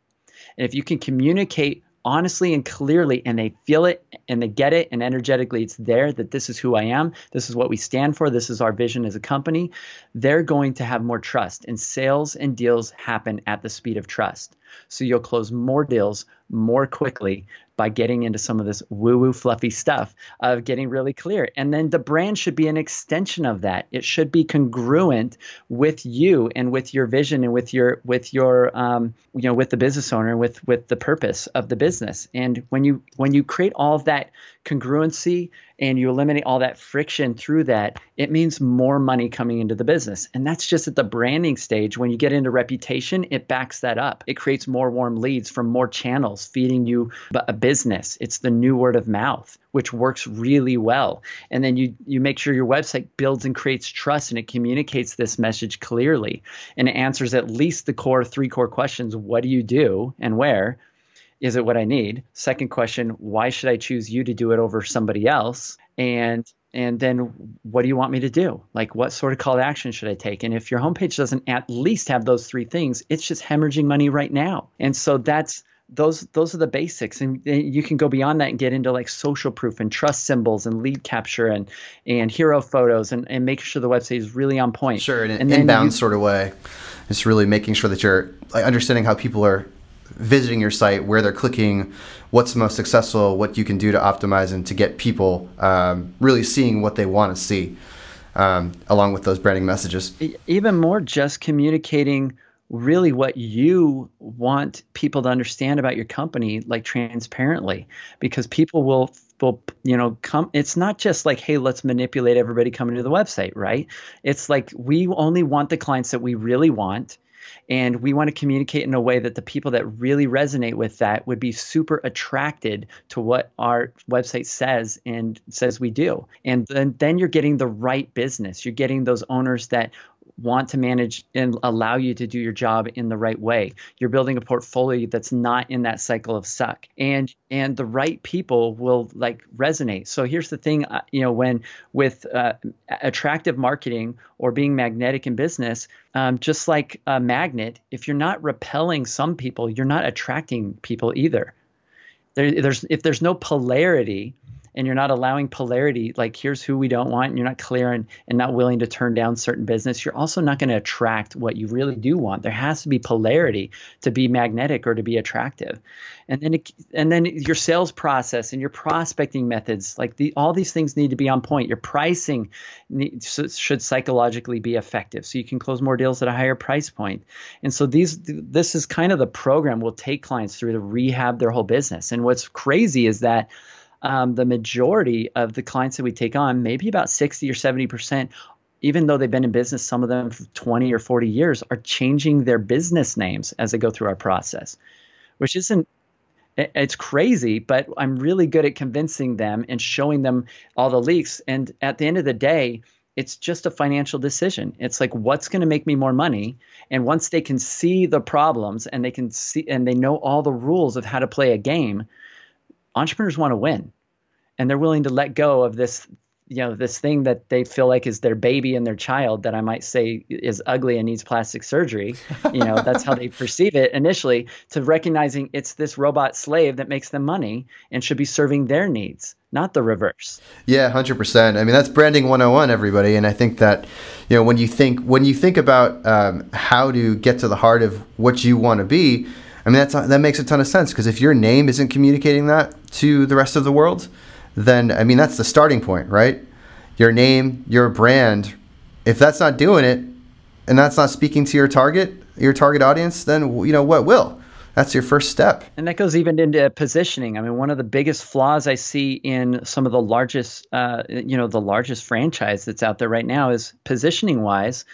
Speaker 7: And if you can communicate honestly and clearly and they feel it and they get it and energetically it's there that this is who I am, this is what we stand for, this is our vision as a company, they're going to have more trust. And sales and deals happen at the speed of trust. So you'll close more deals more quickly by getting into some of this woo woo fluffy stuff of getting really clear. And then the brand should be an extension of that. It should be congruent with you and with your vision and with your with your um, you know with the business owner with with the purpose of the business. And when you when you create all of that congruency and you eliminate all that friction through that, it means more money coming into the business. And that's just at the branding stage. When you get into reputation, it backs that up. It creates more warm leads from more channels feeding you a business. It's the new word of mouth, which works really well. And then you you make sure your website builds and creates trust and it communicates this message clearly and it answers at least the core three core questions, what do you do and where? Is it what I need? Second question, why should I choose you to do it over somebody else? And and then what do you want me to do? Like what sort of call to action should I take? And if your homepage doesn't at least have those three things, it's just hemorrhaging money right now. And so that's those those are the basics and you can go beyond that and get into like social proof and trust symbols and lead capture and and hero photos and, and making sure the website is really on point
Speaker 5: sure in an
Speaker 7: and
Speaker 5: inbound
Speaker 7: you,
Speaker 5: sort of way it's really making sure that you're like, understanding how people are visiting your site, where they're clicking, what's most successful, what you can do to optimize and to get people um, really seeing what they want to see, um, along with those branding messages.
Speaker 7: Even more, just communicating really what you want people to understand about your company, like transparently, because people will will you know come it's not just like hey let's manipulate everybody coming to the website right it's like we only want the clients that we really want and we want to communicate in a way that the people that really resonate with that would be super attracted to what our website says and says we do. And then, then you're getting the right business. You're getting those owners that want to manage and allow you to do your job in the right way. You're building a portfolio that's not in that cycle of suck. And and the right people will like resonate. So here's the thing, uh, you know, when with uh, attractive marketing or being magnetic in business, um, just like a magnet, if you're not repelling some people, you're not attracting people either. There, there's if there's no polarity and you're not allowing polarity, like here's who we don't want, and you're not clear and, and not willing to turn down certain business, you're also not going to attract what you really do want. There has to be polarity to be magnetic or to be attractive. And then it, and then your sales process and your prospecting methods, like the, all these things need to be on point. Your pricing should psychologically be effective, so you can close more deals at a higher price point. And so these this is kind of the program we'll take clients through to rehab their whole business. And what's crazy is that um, the majority of the clients that we take on, maybe about 60 or 70 percent, even though they've been in business, some of them for 20 or 40 years, are changing their business names as they go through our process, which isn't it's crazy, but I'm really good at convincing them and showing them all the leaks. And at the end of the day, it's just a financial decision. It's like what's going to make me more money. And once they can see the problems and they can see and they know all the rules of how to play a game, entrepreneurs want to win and they're willing to let go of this you know this thing that they feel like is their baby and their child that i might say is ugly and needs plastic surgery you know that's how they perceive it initially to recognizing it's this robot slave that makes them money and should be serving their needs not the reverse.
Speaker 5: Yeah 100% i mean that's branding 101 everybody and i think that you know when you think when you think about um, how to get to the heart of what you want to be I mean, that's that makes a ton of sense because if your name isn't communicating that to the rest of the world, then I mean that's the starting point, right? Your name, your brand. If that's not doing it, and that's not speaking to your target, your target audience, then you know what will, That's your first step.
Speaker 7: And that goes even into positioning. I mean, one of the biggest flaws I see in some of the largest, uh, you know, the largest franchise that's out there right now is positioning wise,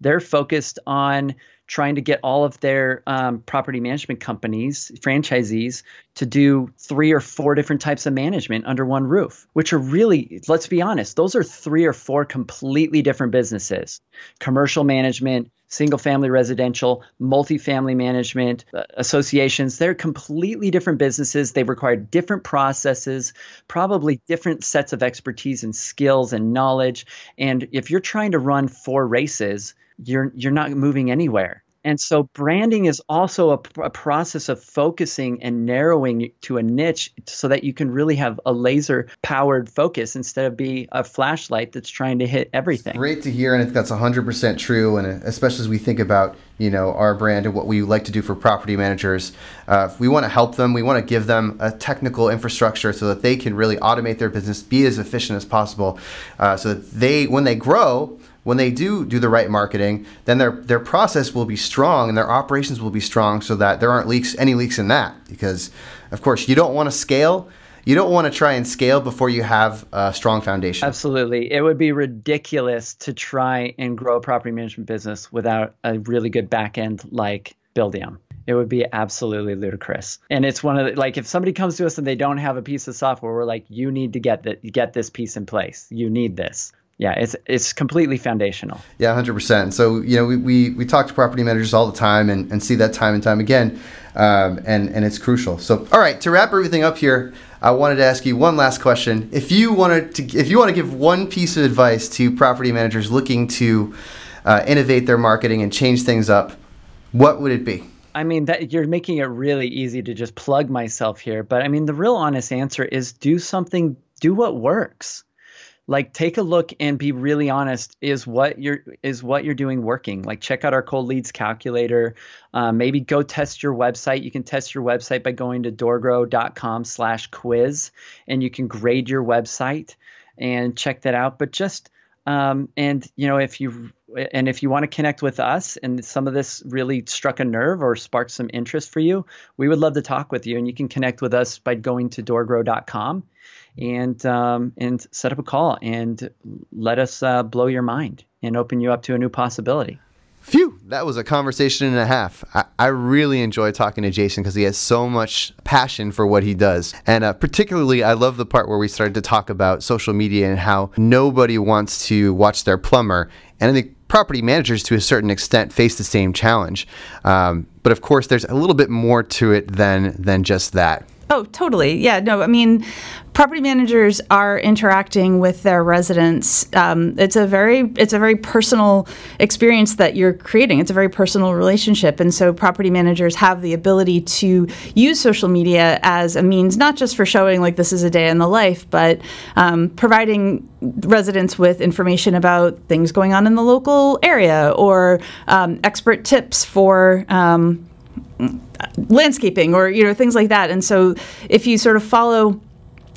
Speaker 7: they're focused on trying to get all of their um, property management companies, franchisees, to do three or four different types of management under one roof, which are really, let's be honest, those are three or four completely different businesses commercial management, single family residential, multifamily management, uh, associations. They're completely different businesses. They require different processes, probably different sets of expertise and skills and knowledge. And if you're trying to run four races, you're you're not moving anywhere. And so branding is also a, a, process of focusing and narrowing to a niche so that you can really have a laser powered focus instead of be a flashlight that's trying to hit everything.
Speaker 5: Great to hear. And I think that's 100% true. And especially as we think about, you know, our brand and what we like to do for property managers, uh, we want to help them. We want to give them a technical infrastructure so that they can really automate their business, be as efficient as possible, uh, so that they, when they grow, when they do do the right marketing, then their their process will be strong and their operations will be strong, so that there aren't leaks any leaks in that. Because, of course, you don't want to scale. You don't want to try and scale before you have a strong foundation.
Speaker 7: Absolutely. It would be ridiculous to try and grow a property management business without a really good back end like Buildium. It would be absolutely ludicrous. And it's one of the like if somebody comes to us and they don't have a piece of software, we're like, you need to get that get this piece in place. You need this yeah, it's it's completely foundational.
Speaker 5: Yeah, hundred percent. So you know, we, we, we talk to property managers all the time and, and see that time and time again, um, and and it's crucial. So all right, to wrap everything up here, I wanted to ask you one last question. If you wanted to, if you want to give one piece of advice to property managers looking to uh, innovate their marketing and change things up, what would it be?
Speaker 7: I mean that you're making it really easy to just plug myself here, but I mean the real honest answer is do something, do what works like take a look and be really honest is what you're is what you're doing working? Like check out our cold leads calculator. Um, maybe go test your website. You can test your website by going to doorgrow.com slash quiz and you can grade your website and check that out. But just um, and you know if you and if you want to connect with us and some of this really struck a nerve or sparked some interest for you we would love to talk with you and you can connect with us by going to doorgrow.com and um, and set up a call and let us uh, blow your mind and open you up to a new possibility.
Speaker 5: Phew, that was a conversation and a half. I, I really enjoy talking to Jason because he has so much passion for what he does. And uh, particularly, I love the part where we started to talk about social media and how nobody wants to watch their plumber. And I think property managers, to a certain extent, face the same challenge. Um, but of course, there's a little bit more to it than than just that.
Speaker 6: Oh, totally. Yeah, no, I mean, property managers are interacting with their residents. Um, it's a very it's a very personal experience that you're creating. It's a very personal relationship, and so property managers have the ability to use social media as a means not just for showing like this is a day in the life, but um, providing residents with information about things going on in the local area or um, expert tips for um, landscaping or you know things like that. And so if you sort of follow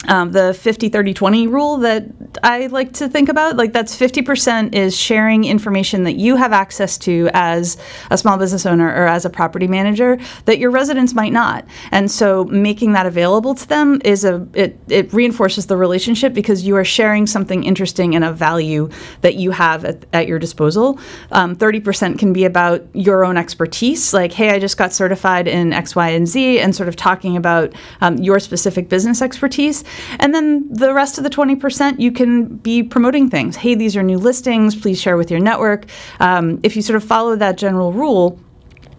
Speaker 6: um, the 50 30 20 rule that I like to think about. Like, that's 50% is sharing information that you have access to as a small business owner or as a property manager that your residents might not. And so, making that available to them is a, it, it reinforces the relationship because you are sharing something interesting and of value that you have at, at your disposal. Um, 30% can be about your own expertise, like, hey, I just got certified in X, Y, and Z, and sort of talking about um, your specific business expertise. And then the rest of the 20%, you can be promoting things. Hey, these are new listings. Please share with your network. Um, if you sort of follow that general rule,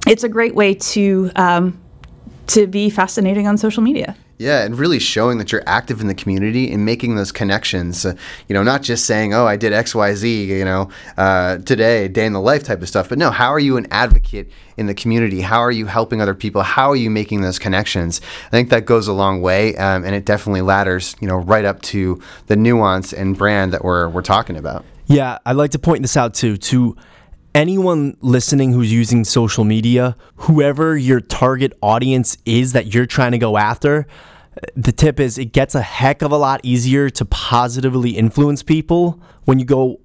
Speaker 6: it's a great way to um, to be fascinating on social media.
Speaker 5: Yeah, and really showing that you're active in the community and making those connections. Uh, you know, not just saying, "Oh, I did X, Y, Z," you know, uh, today, day in the life type of stuff. But no, how are you an advocate in the community? How are you helping other people? How are you making those connections? I think that goes a long way, um, and it definitely ladders, you know, right up to the nuance and brand that we're we're talking about.
Speaker 3: Yeah, I'd like to point this out too. To anyone listening who's using social media, whoever your target audience is that you're trying to go after, the tip is it gets a heck of a lot easier to positively influence people when you go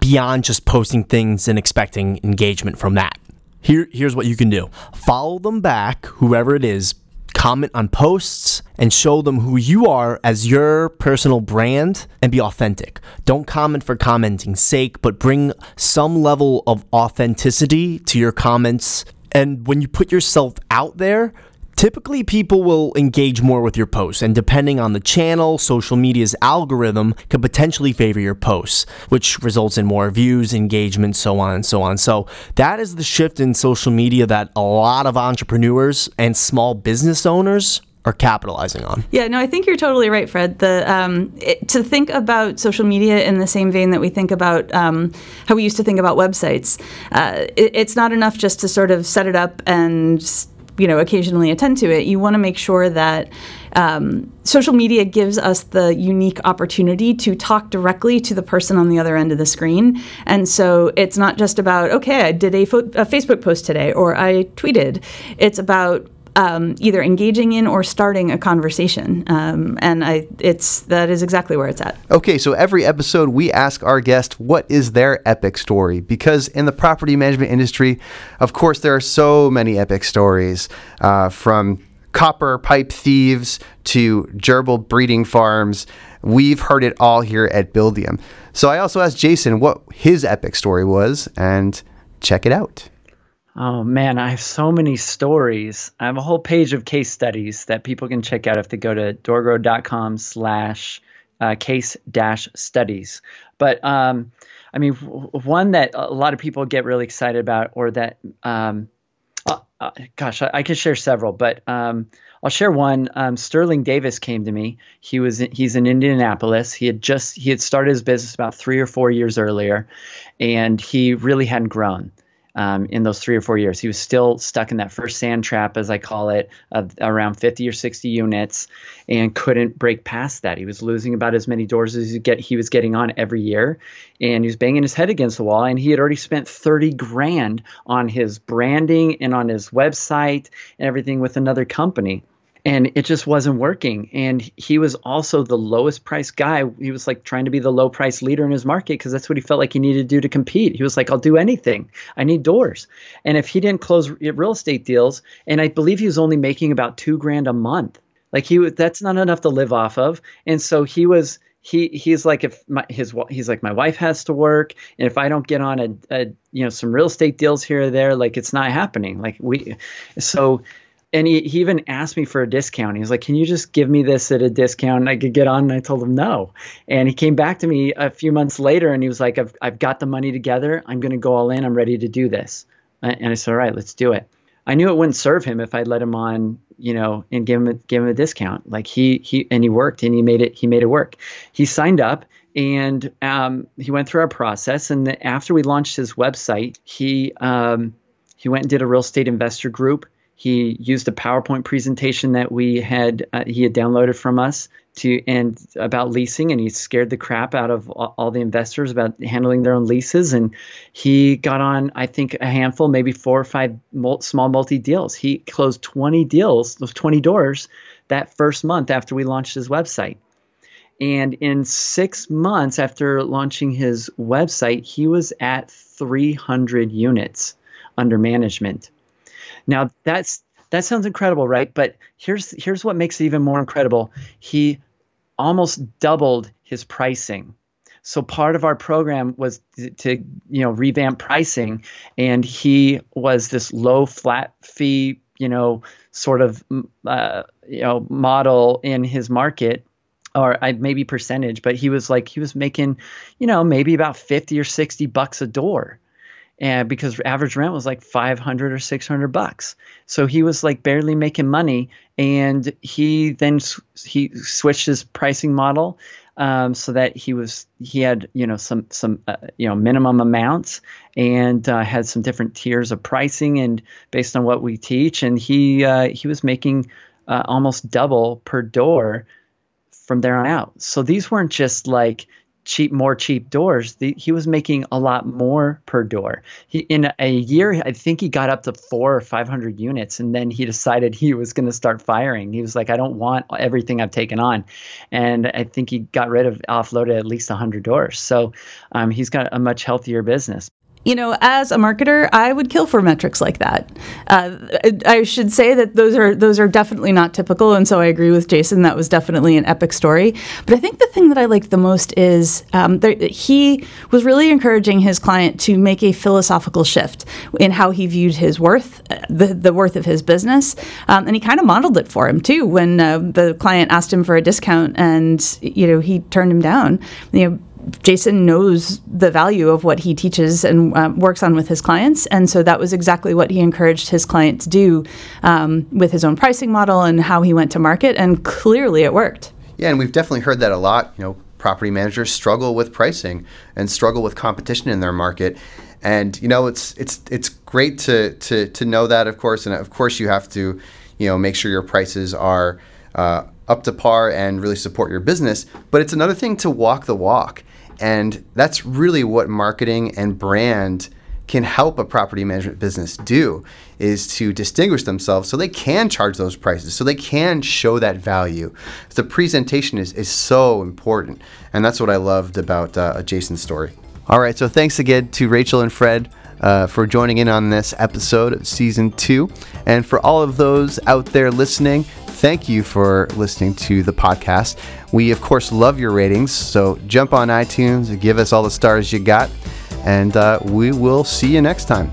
Speaker 3: beyond just posting things and expecting engagement from that. Here, here's what you can do follow them back, whoever it is, comment on posts, and show them who you are as your personal brand and be authentic. Don't comment for commenting's sake, but bring some level of authenticity to your comments. And when you put yourself out there, Typically, people will engage more with your posts, and depending on the channel, social media's algorithm could potentially favor your posts, which results in more views, engagement, so on and so on. So, that is the shift in social media that a lot of entrepreneurs and small business owners are capitalizing on.
Speaker 6: Yeah, no, I think you're totally right, Fred. The um, it, to think about social media in the same vein that we think about um, how we used to think about websites, uh, it, it's not enough just to sort of set it up and you know occasionally attend to it you want to make sure that um, social media gives us the unique opportunity to talk directly to the person on the other end of the screen. And so it's not just about okay i did a, fo- a facebook post today or i tweeted. It's about um, either engaging in or starting a conversation. Um, and I, it's that is exactly where it's at.
Speaker 5: Okay, so every episode we ask our guest what is their epic story because in the property management industry, of course, there are so many epic stories uh, from copper pipe thieves to gerbil breeding farms. We've heard it all here at Buildium. So I also asked Jason what his epic story was, and check it out.
Speaker 7: Oh man, I have so many stories. I have a whole page of case studies that people can check out if they go to doorgrow.com slash uh, case dash studies. But um, I mean, one that a lot of people get really excited about, or that, um, uh, uh, gosh, I, I could share several, but um, I'll share one. Um, Sterling Davis came to me. He was he's in Indianapolis. He had just he had started his business about three or four years earlier, and he really hadn't grown um, in those three or four years. He was still stuck in that first sand trap, as I call it, of around 50 or 60 units, and couldn't break past that. He was losing about as many doors as he, get, he was getting on every year, and he was banging his head against the wall. And he had already spent 30 grand on his branding and on his website and everything with another company and it just wasn't working. And he was also the lowest price guy. He was like trying to be the low price leader in his market because that's what he felt like he needed to do to compete. He was like, I'll do anything. I need doors. And if he didn't close real estate deals, and I believe he was only making about two grand a month, like he that's not enough to live off of. And so he was, he he's like if my, his he's like my wife has to work and if I don't get on a, a you know some real estate deals here or there like it's not happening like we so and he, he even asked me for a discount. He was like, "Can you just give me this at a discount and I could get on?" And I told him no. And he came back to me a few months later and he was like, "I've I've got the money together. I'm going to go all in. I'm ready to do this." And I said, "All right, let's do it." I knew it wouldn't serve him if I let him on, you know, and give him a, give him a discount. Like he he and he worked and he made it he made it work. He signed up and um, he went through our process. And after we launched his website, he um, he went and did a real estate investor group he used a PowerPoint presentation that we had uh, he had downloaded from us to and about leasing, and he scared the crap out of all, all the investors about handling their own leases. And he got on, I think, a handful, maybe four or five mul- small multi deals. He closed 20 deals, those 20 doors, that first month after we launched his website. And in six months after launching his website, he was at 300 units under management. Now that's that sounds incredible, right? But here's here's what makes it even more incredible. He almost doubled his pricing. So part of our program was to, you know revamp pricing, and he was this low flat fee you know sort of uh, you know model in his market or maybe percentage, but he was like he was making you know maybe about 50 or 60 bucks a door and because average rent was like 500 or 600 bucks. So he was like barely making money and he then he switched his pricing model um, so that he was he had you know some some uh, you know minimum amounts and uh, had some different tiers of pricing and based on what we teach. And he uh, he was making uh, almost double per door from there on out. So these weren't just like cheap, more cheap doors, the, he was making a lot more per door. He in a year, I think he got up to four or five hundred units, and then he decided he was going to start firing. He was like, I don't want everything I've taken on, and I think he got rid of offloaded at least hundred doors. So um, he's got a much healthier business.
Speaker 6: You know, as a marketer, I would kill for metrics like that. Uh, I should say that those are those are definitely not typical, and so I agree with Jason. That was definitely an epic story. But I think the thing that I liked the most is um, there, he was really encouraging his client to make a philosophical shift in how he viewed his worth, uh, the the worth of his business, um, and he kind of modeled it for him too. When uh, the client asked him for a discount, and you know he turned him down, you know Jason knows the value of what he teaches and um, works on with his clients. And so that was exactly what he encouraged his client to do um, with his own pricing model and how he went to market. And clearly it worked.
Speaker 5: Yeah, and we've definitely heard that a lot. You know, property managers struggle with pricing and struggle with competition in their market. And you know, it's it's it's great to to to know that, of course, and of course you have to, you know, make sure your prices are uh, up to par and really support your business. But it's another thing to walk the walk and that's really what marketing and brand can help a property management business do is to distinguish themselves so they can charge those prices so they can show that value. The presentation is, is so important and that's what i loved about uh, jason's story. All right so thanks again to rachel and fred uh, for joining in on this episode of season two and for all of those out there listening thank you for listening to the podcast. We, of course, love your ratings, so jump on iTunes give us all the stars you got, and uh, we will see you next time.